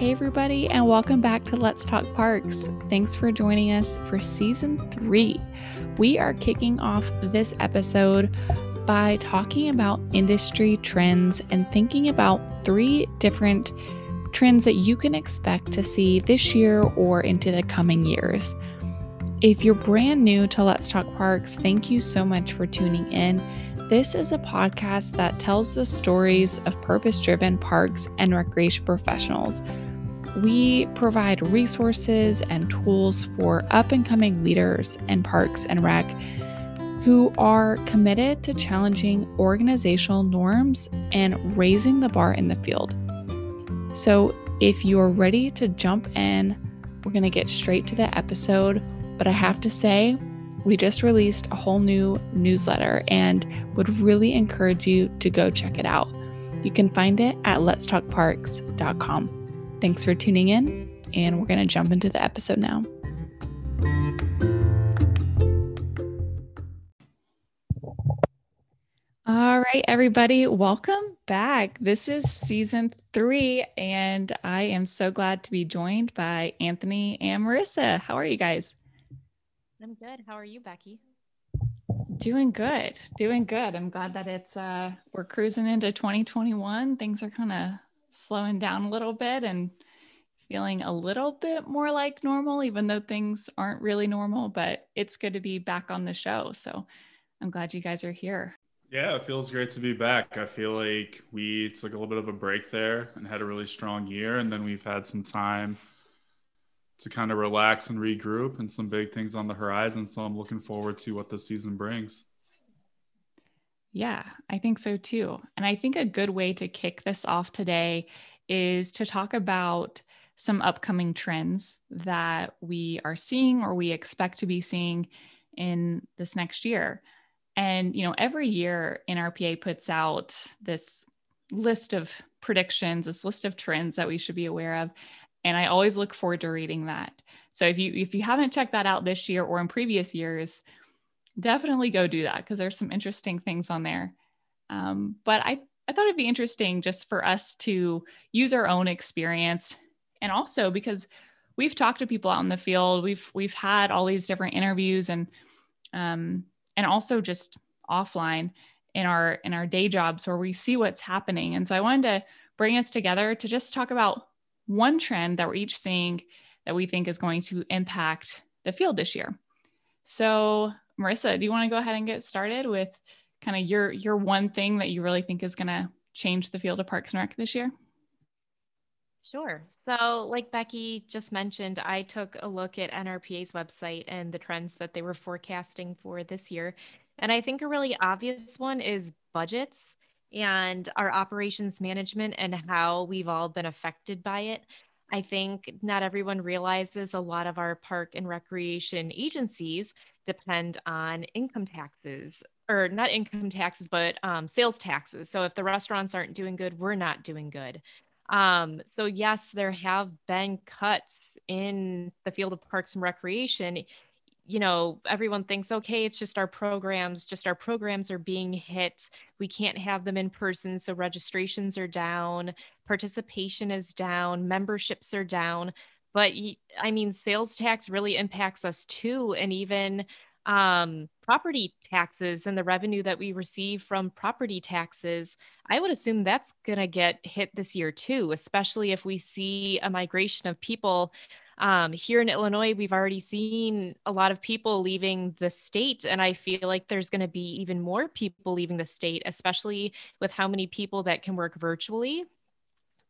Hey, everybody, and welcome back to Let's Talk Parks. Thanks for joining us for season three. We are kicking off this episode by talking about industry trends and thinking about three different trends that you can expect to see this year or into the coming years. If you're brand new to Let's Talk Parks, thank you so much for tuning in. This is a podcast that tells the stories of purpose driven parks and recreation professionals. We provide resources and tools for up and coming leaders in parks and rec who are committed to challenging organizational norms and raising the bar in the field. So, if you're ready to jump in, we're going to get straight to the episode. But I have to say, we just released a whole new newsletter and would really encourage you to go check it out. You can find it at letstalkparks.com. Thanks for tuning in, and we're going to jump into the episode now. All right, everybody, welcome back. This is season three, and I am so glad to be joined by Anthony and Marissa. How are you guys? I'm good. How are you, Becky? Doing good. Doing good. I'm glad that it's uh we're cruising into 2021. Things are kind of slowing down a little bit and feeling a little bit more like normal even though things aren't really normal, but it's good to be back on the show. So I'm glad you guys are here. Yeah, it feels great to be back. I feel like we took a little bit of a break there and had a really strong year and then we've had some time to kind of relax and regroup and some big things on the horizon. So I'm looking forward to what the season brings. Yeah, I think so too. And I think a good way to kick this off today is to talk about some upcoming trends that we are seeing or we expect to be seeing in this next year. And, you know, every year NRPA puts out this list of predictions, this list of trends that we should be aware of and I always look forward to reading that. So if you if you haven't checked that out this year or in previous years, definitely go do that because there's some interesting things on there. Um, but I I thought it'd be interesting just for us to use our own experience, and also because we've talked to people out in the field, we've we've had all these different interviews and um, and also just offline in our in our day jobs where we see what's happening. And so I wanted to bring us together to just talk about one trend that we're each seeing that we think is going to impact the field this year. So, Marissa, do you want to go ahead and get started with kind of your your one thing that you really think is going to change the field of Parks and Rec this year? Sure. So, like Becky just mentioned, I took a look at NRPA's website and the trends that they were forecasting for this year. And I think a really obvious one is budgets and our operations management and how we've all been affected by it. I think not everyone realizes a lot of our park and recreation agencies depend on income taxes or not income taxes, but um, sales taxes. So if the restaurants aren't doing good, we're not doing good. Um, so, yes, there have been cuts in the field of parks and recreation you know, everyone thinks, okay, it's just our programs, just our programs are being hit. We can't have them in person. So registrations are down, participation is down, memberships are down. But I mean, sales tax really impacts us too. And even um, property taxes and the revenue that we receive from property taxes, I would assume that's going to get hit this year too, especially if we see a migration of people um, here in Illinois, we've already seen a lot of people leaving the state, and I feel like there's going to be even more people leaving the state, especially with how many people that can work virtually.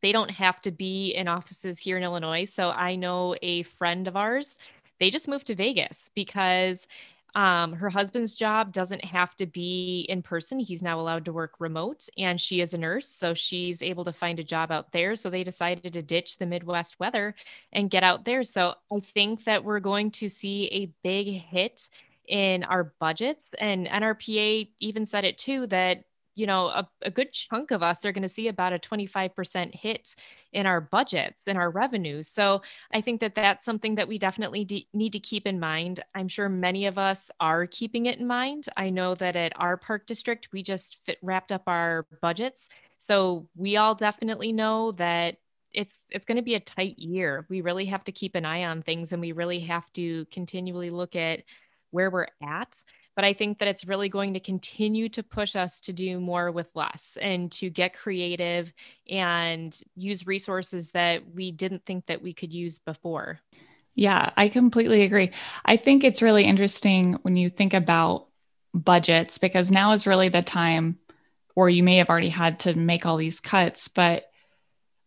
They don't have to be in offices here in Illinois. So I know a friend of ours, they just moved to Vegas because um, her husband's job doesn't have to be in person. He's now allowed to work remote, and she is a nurse. So she's able to find a job out there. So they decided to ditch the Midwest weather and get out there. So I think that we're going to see a big hit in our budgets. And NRPA even said it too that you know, a, a good chunk of us are going to see about a 25% hit in our budgets and our revenues. So I think that that's something that we definitely de- need to keep in mind. I'm sure many of us are keeping it in mind. I know that at our park district, we just fit, wrapped up our budgets. So we all definitely know that it's it's going to be a tight year. We really have to keep an eye on things and we really have to continually look at where we're at. But I think that it's really going to continue to push us to do more with less and to get creative and use resources that we didn't think that we could use before. Yeah, I completely agree. I think it's really interesting when you think about budgets because now is really the time, or you may have already had to make all these cuts, but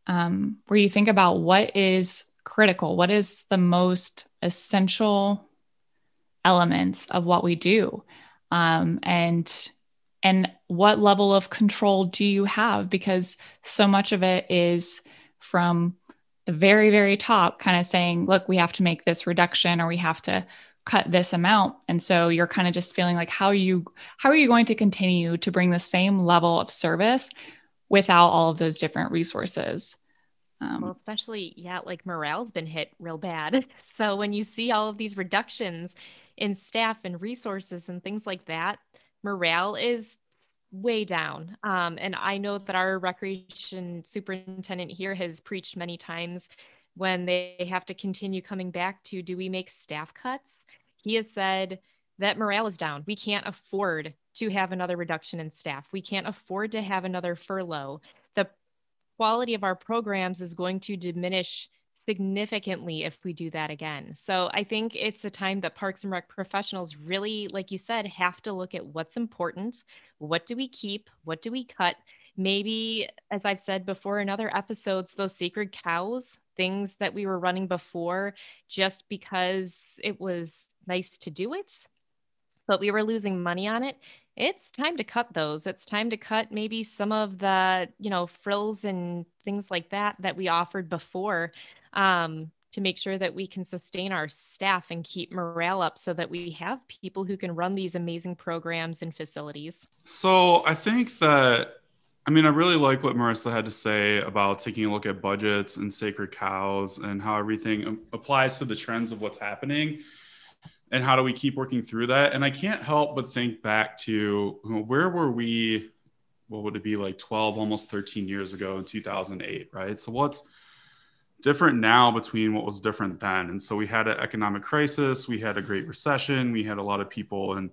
um, where you think about what is critical, what is the most essential elements of what we do, um, and and what level of control do you have? Because so much of it is from the very very top, kind of saying, "Look, we have to make this reduction, or we have to." cut this amount and so you're kind of just feeling like how are you how are you going to continue to bring the same level of service without all of those different resources um, well, especially, yeah, like morale's been hit real bad. So when you see all of these reductions in staff and resources and things like that, morale is way down. Um, and I know that our recreation superintendent here has preached many times when they have to continue coming back to do we make staff cuts? He has said that morale is down. We can't afford to have another reduction in staff. We can't afford to have another furlough quality of our programs is going to diminish significantly if we do that again. So I think it's a time that Parks and Rec professionals really, like you said, have to look at what's important. What do we keep? What do we cut? Maybe, as I've said before in other episodes, those sacred cows, things that we were running before just because it was nice to do it, but we were losing money on it it's time to cut those. It's time to cut maybe some of the, you know, frills and things like that that we offered before um, to make sure that we can sustain our staff and keep morale up so that we have people who can run these amazing programs and facilities. So I think that, I mean, I really like what Marissa had to say about taking a look at budgets and sacred cows and how everything applies to the trends of what's happening and how do we keep working through that? And i can't help but think back to where were we what would it be like 12 almost 13 years ago in 2008 right? So what's different now between what was different then? And so we had an economic crisis we had a great recession we had a lot of people in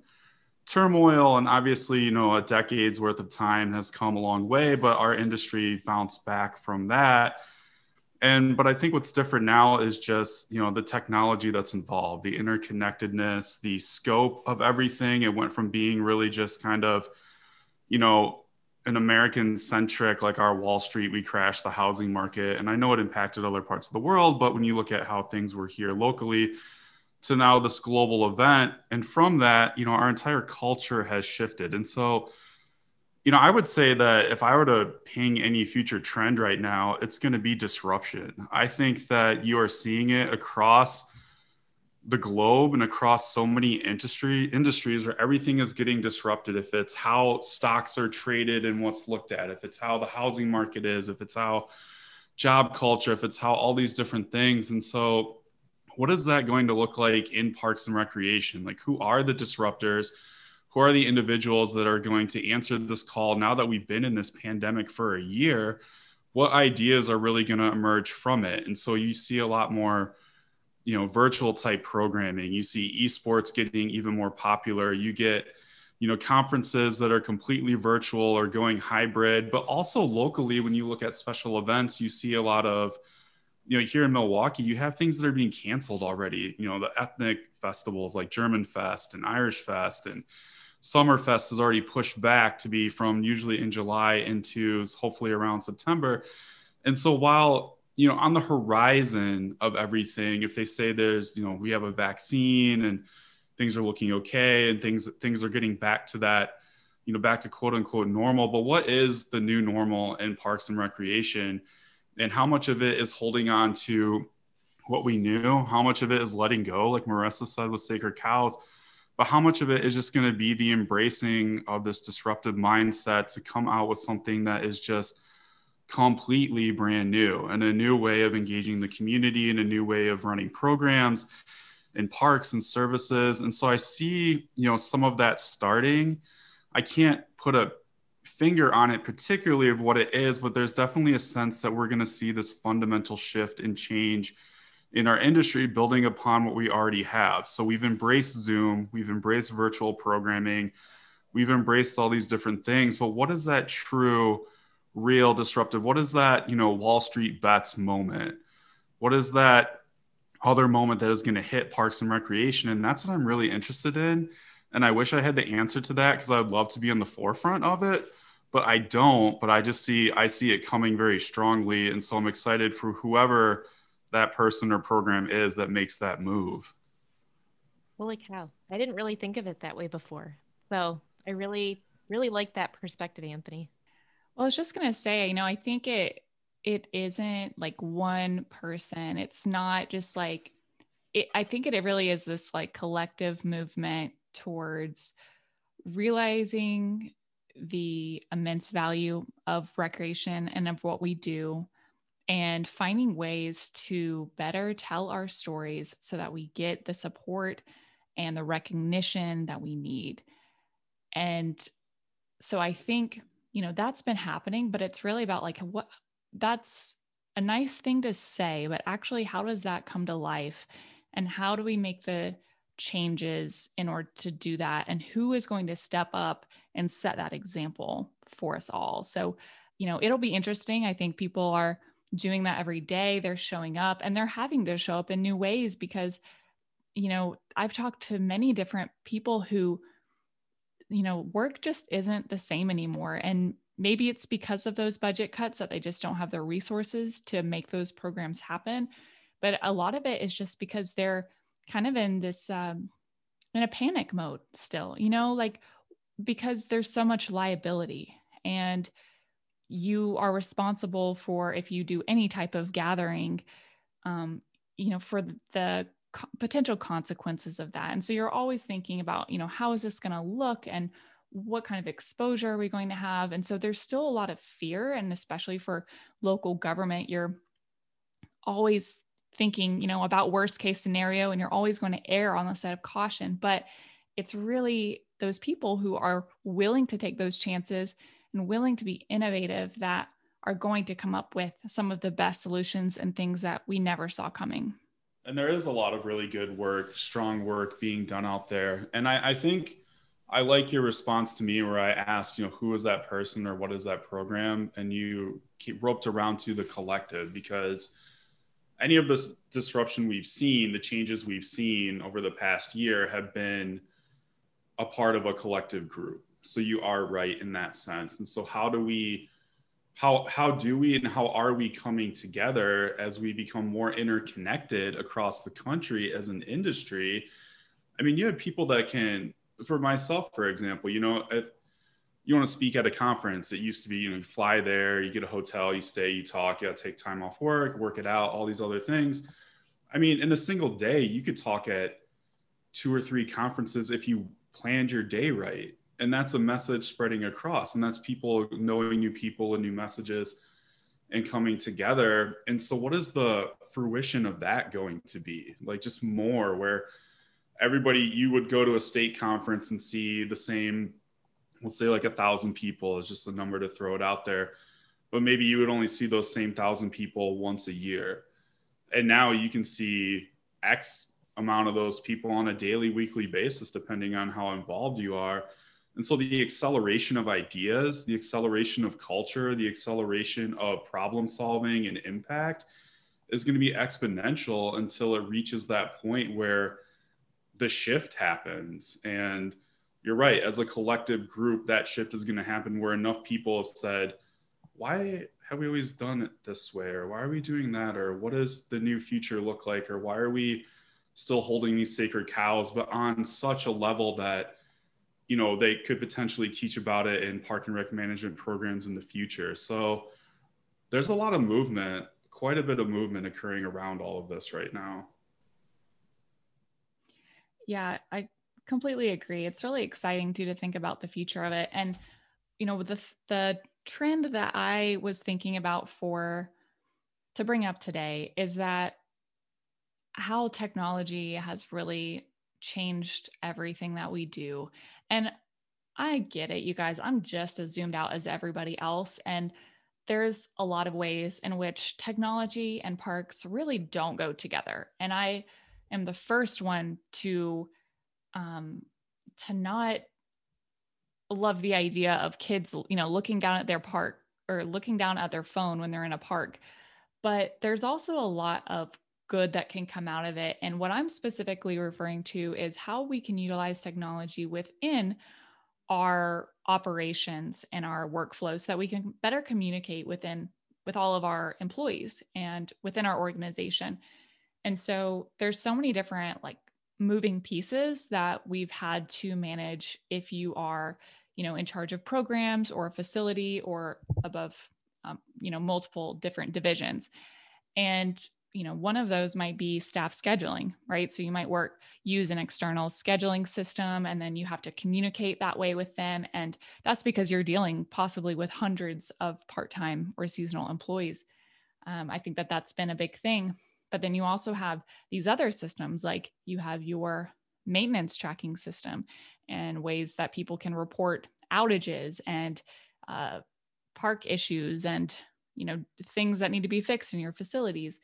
turmoil and obviously you know a decade's worth of time has come a long way but our industry bounced back from that and but i think what's different now is just you know the technology that's involved the interconnectedness the scope of everything. It went from being really just kind of you know an american centric like our wall street we crashed the housing market. And i know it impacted other parts of the world but when you look at how things were here locally to now this global event and from that you know our entire culture has shifted. And so you know, I would say that if I were to ping any future trend right now, it's going to be disruption. I think that you are seeing it across the globe and across so many industry industries where everything is getting disrupted. If it's how stocks are traded and what's looked at if it's how the housing market is if it's how job culture if it's how all these different things. And so what is that going to look like in parks and recreation? Like who are the disruptors who are the individuals that are going to answer this call now that we've been in this pandemic for a year? What ideas are really going to emerge from it? And so you see a lot more you know virtual type programming. You see esports getting even more popular. You get you know conferences that are completely virtual or going hybrid. But also locally when you look at special events you see a lot of you know here in milwaukee you have things that are being canceled already. You know the ethnic festivals like german fest and irish fest and Summerfest is already pushed back to be from usually in July into hopefully around September. And so while you know on the horizon of everything, if they say there's you know we have a vaccine and things are looking okay and things things are getting back to that you know back to quote unquote normal, but what is the new normal in parks and recreation, and how much of it is holding on to what we knew, how much of it is letting go, like Marissa said with Sacred Cows but how much of it is just going to be the embracing of this disruptive mindset to come out with something that is just completely brand new and a new way of engaging the community and a new way of running programs in parks and services? And so i see you know some of that starting. I can't put a finger on it particularly of what it is, but there's definitely a sense that we're going to see this fundamental shift and change in our industry building upon what we already have. So we've embraced Zoom, we've embraced virtual programming, we've embraced all these different things, but what is that true real disruptive? What is that, you know, Wall Street bets moment? What is that other moment that is going to hit parks and recreation? And that's what I'm really interested in. And I wish I had the answer to that because I would love to be on the forefront of it, but I don't. But I just see I see it coming very strongly, and so I'm excited for whoever that person or program is that makes that move. Holy cow! I didn't really think of it that way before. So I really really like that perspective, Anthony. Well, I was just gonna say, you know, I think it it isn't like one person. It's not just like it, I think it really is this like collective movement towards realizing the immense value of recreation and of what we do and finding ways to better tell our stories so that we get the support and the recognition that we need. And so I think, you know, that's been happening, but it's really about like what that's a nice thing to say, but actually, how does that come to life? And how do we make the changes in order to do that and who is going to step up and set that example for us all so you know it'll be interesting i think people are doing that every day they're showing up and they're having to show up in new ways because you know i've talked to many different people who you know work just isn't the same anymore and maybe it's because of those budget cuts that they just don't have the resources to make those programs happen but a lot of it is just because they're kind of in this um, in a panic mode still you know like because there's so much liability and you are responsible for if you do any type of gathering um, you know for the co- potential consequences of that and so you're always thinking about you know how is this going to look and what kind of exposure are we going to have and so there's still a lot of fear and especially for local government you're always thinking, you know, about worst case scenario and you're always going to err on the side of caution. But it's really those people who are willing to take those chances and willing to be innovative that are going to come up with some of the best solutions and things that we never saw coming. And there is a lot of really good work, strong work being done out there. And I, I think I like your response to me where I asked, you know, who is that person or what is that program? And you keep roped around to the collective because any of this disruption we've seen, the changes we've seen over the past year have been a part of a collective group. So you are right in that sense. And so how do we how how do we and how are we coming together as we become more interconnected across the country as an industry? I mean, you have people that can for myself for example, you know, if you want to speak at a conference, it used to be, you know, you fly there, you get a hotel, you stay, you talk, you got to take time off work, work it out, all these other things. I mean, in a single day, you could talk at two or three conferences if you planned your day right. And that's a message spreading across. And that's people knowing new people and new messages and coming together. And so, what is the fruition of that going to be? Like, just more where everybody, you would go to a state conference and see the same we'll say like a thousand people is just a number to throw it out there but maybe you would only see those same thousand people once a year and now you can see x amount of those people on a daily weekly basis depending on how involved you are and so the acceleration of ideas the acceleration of culture the acceleration of problem solving and impact is going to be exponential until it reaches that point where the shift happens and you're right. As a collective group, that shift is going to happen where enough people have said, why have we always done it this way? Or why are we doing that? Or what does the new future look like? Or why are we still holding these sacred cows, but on such a level that, you know, they could potentially teach about it in park and rec management programs in the future. So there's a lot of movement, quite a bit of movement occurring around all of this right now. Yeah, I completely agree. It's really exciting too to think about the future of it. And you know, the the trend that I was thinking about for to bring up today is that how technology has really changed everything that we do. And I get it, you guys. I'm just as zoomed out as everybody else. And there's a lot of ways in which technology and parks really don't go together. And I am the first one to um, to not love the idea of kids, you know, looking down at their park or looking down at their phone when they're in a park. But there's also a lot of good that can come out of it. And what I'm specifically referring to is how we can utilize technology within our operations and our workflows so that we can better communicate within with all of our employees and within our organization. And so there's so many different like moving pieces that we've had to manage if you are, you know, in charge of programs or a facility or above um, you know, multiple different divisions. And you know one of those might be staff scheduling right? So you might work use an external scheduling system and then you have to communicate that way with them and that's because you're dealing possibly with hundreds of part-time or seasonal employees. Um, i think that that's been a big thing but then you also have these other systems like you have your maintenance tracking system and ways that people can report outages and uh, park issues and you know things that need to be fixed in your facilities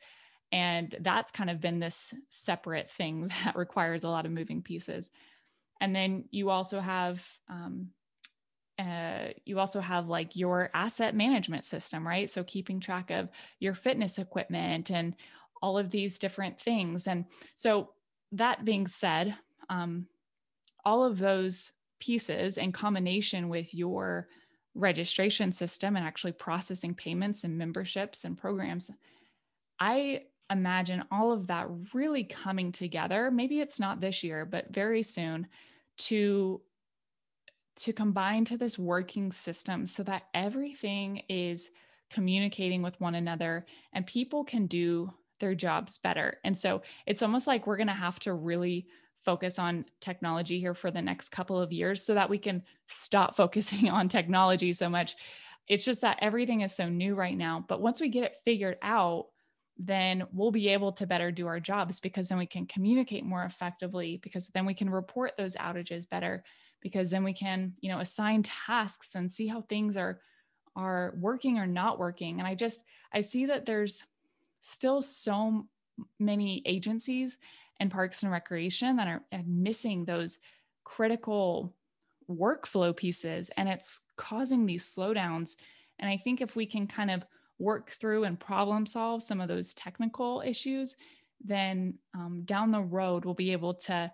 and that's kind of been this separate thing that requires a lot of moving pieces. And then you also have, um, uh, you also have like your asset management system, right? So keeping track of your fitness equipment and all of these different things. And so, that being said, um, all of those pieces in combination with your registration system and actually processing payments and memberships and programs, I imagine all of that really coming together. Maybe it's not this year, but very soon to to combine to this working system so that everything is communicating with one another and people can do their jobs better. And so it's almost like we're going to have to really focus on technology here for the next couple of years so that we can stop focusing on technology so much. It's just that everything is so new right now. But once we get it figured out, then we'll be able to better do our jobs because then we can communicate more effectively because then we can report those outages better because then we can you know assign tasks and see how things are are working or not working. And i just i see that there's still so many agencies and parks and recreation that are missing those critical workflow pieces and it's causing these slowdowns. And i think if we can kind of work through and problem solve some of those technical issues, then um, down the road, we'll be able to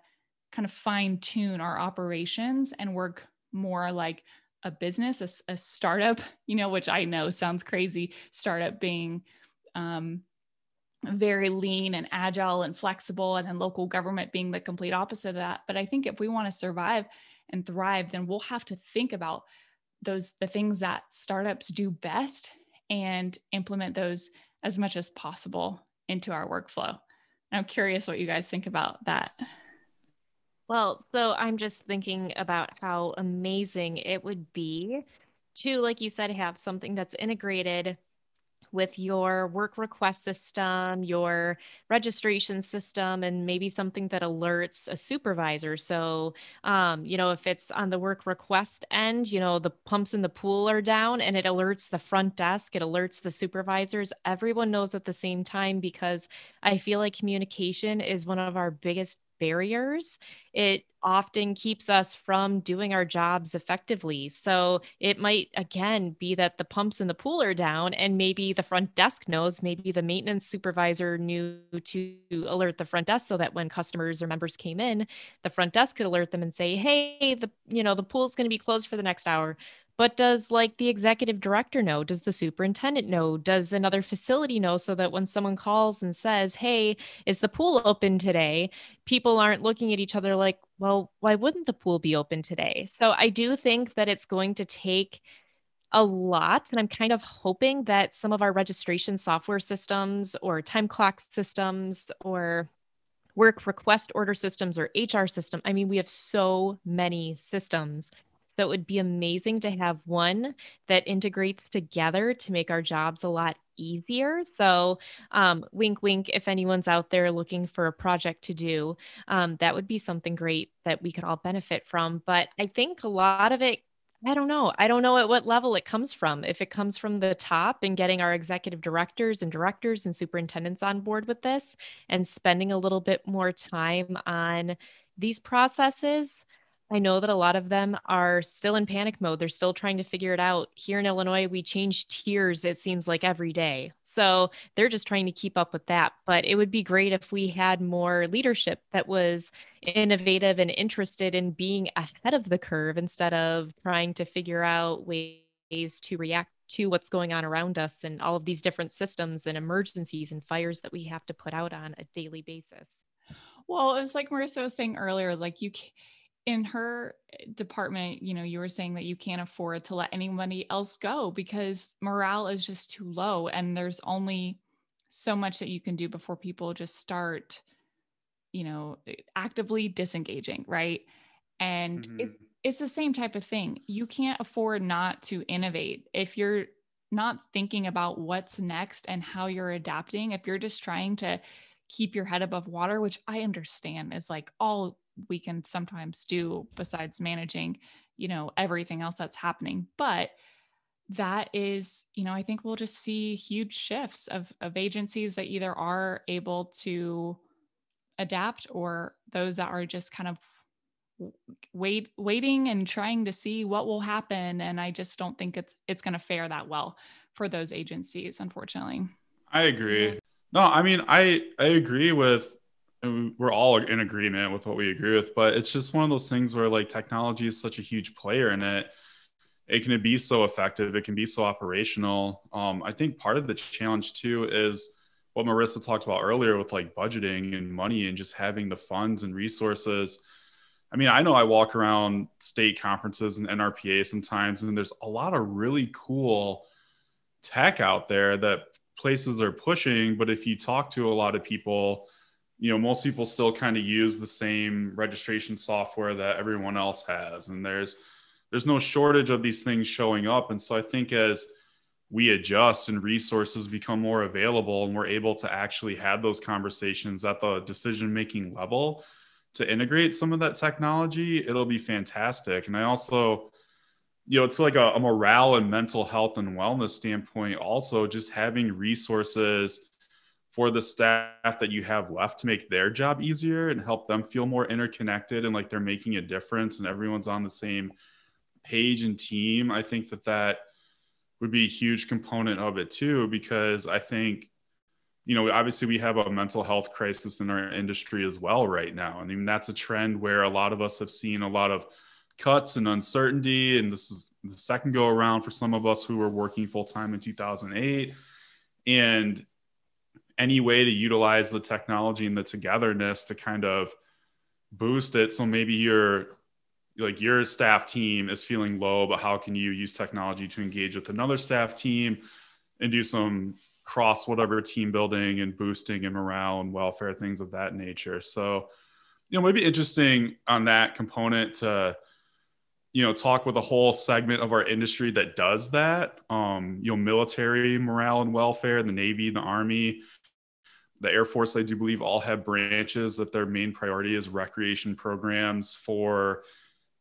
kind of fine tune our operations and work more like a business, a, a, startup, you know, which I know sounds crazy, startup being um, very lean and agile and flexible, and then local government being the complete opposite of that. But I think if we want to survive and thrive, then we'll have to think about those the things that startups do best and implement those as much as possible into our workflow. I'm curious what you guys think about that. Well, so I'm just thinking about how amazing it would be to, like you said, have something that's integrated with your work request system, your registration system, and maybe something that alerts a supervisor. So, um, you know, if it's on the work request end, you know, the pumps in the pool are down and it alerts the front desk, it alerts the supervisors. Everyone knows at the same time because I feel like communication is one of our biggest barriers, it often keeps us from doing our jobs effectively. So it might, again, be that the pumps in the pool are down, and maybe the front desk knows, maybe the maintenance supervisor knew to alert the front desk so that when customers or members came in, the front desk could alert them and say, hey, the you know, the pool's going to be closed for the next hour. But does like the executive director know? Does the superintendent know? Does another facility know so that when someone calls and says, Hey, is the pool open today? People aren't looking at each other like, Well, why wouldn't the pool be open today? So I do think that it's going to take a lot. And I'm kind of hoping that some of our registration software systems or time clock systems or work request order systems or HR system. I mean, we have so many systems so it would be amazing to have one that integrates together to make our jobs a lot easier. So, um, wink, wink, if anyone's out there looking for a project to do, um, that would be something great that we could all benefit from. But I think a lot of it I don't know. I don't know at what level it comes from. If it comes from the top and getting our executive directors and directors and superintendents on board with this and spending a little bit more time on these processes, I know that a lot of them are still in panic mode. They're still trying to figure it out. Here in Illinois, we change tiers, it seems like every day. So they're just trying to keep up with that. But it would be great if we had more leadership that was innovative and interested in being ahead of the curve instead of trying to figure out ways to react to what's going on around us and all of these different systems and emergencies and fires that we have to put out on a daily basis. Well, it was like Marissa was saying earlier, like you in her eh, department, you know, you were saying that you can't afford to let anybody else go because morale is just too low and there's only so much that you can do before people just start, you know, eh, actively disengaging, right? And mm-hmm. it, it's the same type of thing. You can't afford not to innovate if you're not thinking about what's next and how you're adapting. If you're just trying to keep your head above water, which I understand is like all we can sometimes do besides managing, you know, everything else that's happening. But that is, you know, I think we'll just see huge shifts of of agencies that either are able to adapt or those that are just kind of wait waiting and trying to see what will happen. And i just don't think it's it's going to fare that well for those agencies unfortunately. I agree no i mean i i agree with we're all in agreement with what we agree with but it's just one of those things where like technology is such a huge player in it. It can be so effective. It can be so operational. Um, i think part of the challenge too is what marissa talked about earlier with like budgeting and money and just having the funds and resources. I mean i know i walk around state conferences and nrpa sometimes and there's a lot of really cool tech out there that places are pushing but if you talk to a lot of people you know most people still kind of use the same registration software that everyone else has and there's there's no shortage of these things showing up. And so i think as we adjust and resources become more available and we're able to actually have those conversations at the decision making level to integrate some of that technology it'll be fantastic. And i also you know it's like a, a morale and mental health and wellness standpoint also just having resources for the staff that you have left to make their job easier and help them feel more interconnected and like they're making a difference and everyone's on the same page and team i think that that would be a huge component of it too because i think you know obviously we have a mental health crisis in our industry as well right now. And i mean that's a trend where a lot of us have seen a lot of cuts and uncertainty and this is the second go around for some of us who were working full time in 2008 and any way to utilize the technology and the togetherness to kind of boost it. So maybe your like your staff team is feeling low but how can you use technology to engage with another staff team and do some cross whatever team building and boosting and morale and welfare things of that nature. So you know maybe interesting on that component to you know talk with a whole segment of our industry that does that um you know military morale and welfare the navy the army the Air Force, I do believe, all have branches that their main priority is recreation programs for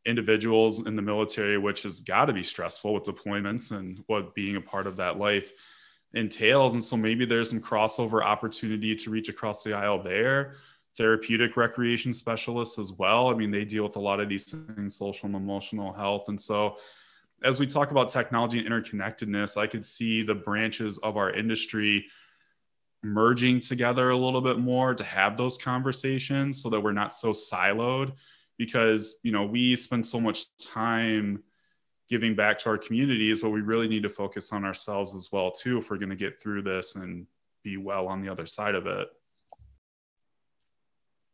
individuals in the military, which has got to be stressful with deployments and what being a part of that life entails. And so maybe there's some crossover opportunity to reach across the aisle there. Therapeutic recreation specialists as well. I mean, they deal with a lot of these things, social and emotional health. And so as we talk about technology and interconnectedness, I could see the branches of our industry merging together a little bit more to have those conversations so that we're not so siloed because you know we spend so much time giving back to our communities but we really need to focus on ourselves as well too if we're going to get through this and be well on the other side of it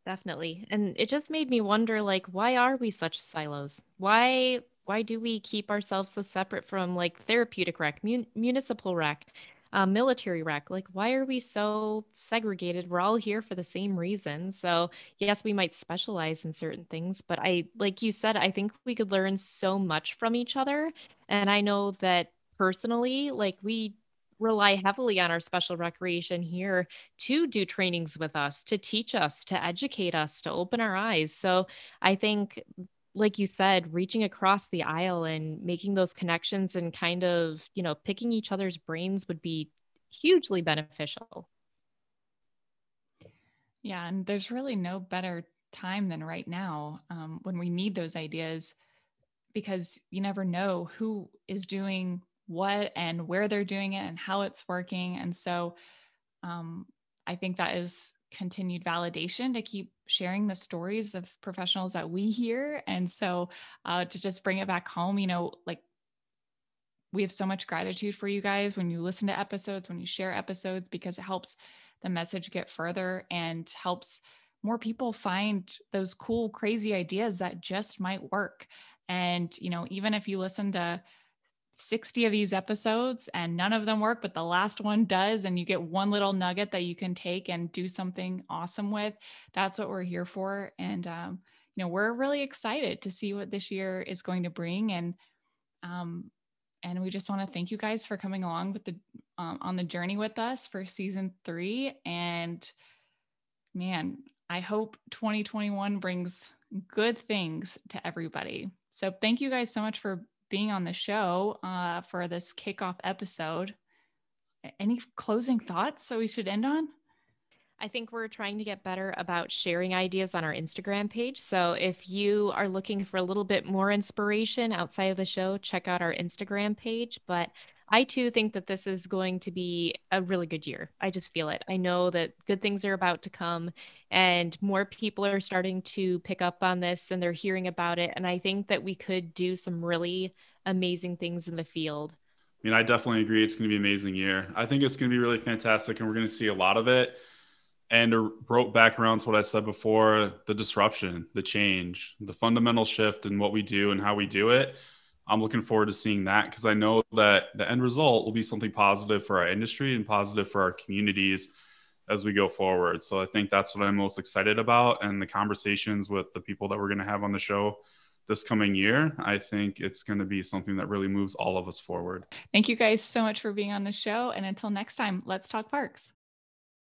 definitely and it just made me wonder like why are we such silos why why do we keep ourselves so separate from like therapeutic rec mun- municipal rec uh, military rec. Like, why are we so segregated? We're all here for the same reason. So, yes, we might specialize in certain things, but I, like you said, I think we could learn so much from each other. And I know that personally, like, we rely heavily on our special recreation here to do trainings with us, to teach us, to educate us, to open our eyes. So I think like you said, reaching across the aisle and making those connections and kind of, you know, picking each other's brains would be hugely beneficial. Yeah. And there's really no better time than right now um, when we need those ideas because you never know who is doing what and where they're doing it and how it's working. And so um, I think that is continued validation to keep sharing the stories of professionals that we hear. And so uh, to just bring it back home, you know, like we have so much gratitude for you guys when you listen to episodes, when you share episodes, because it helps the message get further and helps more people find those cool, crazy ideas that just might work. And, you know, even if you listen to 60 of these episodes and none of them work, but the last one does, and you get one little nugget that you can take and do something awesome with. That's what we're here for. And, um, you know, we're really excited to see what this year is going to bring. And, um, and we just want to thank you guys for coming along with the um, on the journey with us for season three. And man, I hope 2021 brings good things to everybody. So thank you guys so much for being on the show uh, for this kickoff episode. Any closing thoughts so we should end on? I think we're trying to get better about sharing ideas on our Instagram page. So if you are looking for a little bit more inspiration outside of the show, check out our Instagram page. But I too think that this is going to be a really good year. I just feel it. I know that good things are about to come and more people are starting to pick up on this and they're hearing about it. And I think that we could do some really amazing things in the field. I mean, I definitely agree. It's going to be an amazing year. I think it's going to be really fantastic and we're going to see a lot of it. And to rope back around to what I said before the disruption, the change, the fundamental shift in what we do and how we do it I'm looking forward to seeing that because I know that the end result will be something positive for our industry and positive for our communities as we go forward. So I think that's what I'm most excited about. And the conversations with the people that we're going to have on the show this coming year, I think it's going to be something that really moves all of us forward. Thank you guys so much for being on the show. And until next time, let's talk parks.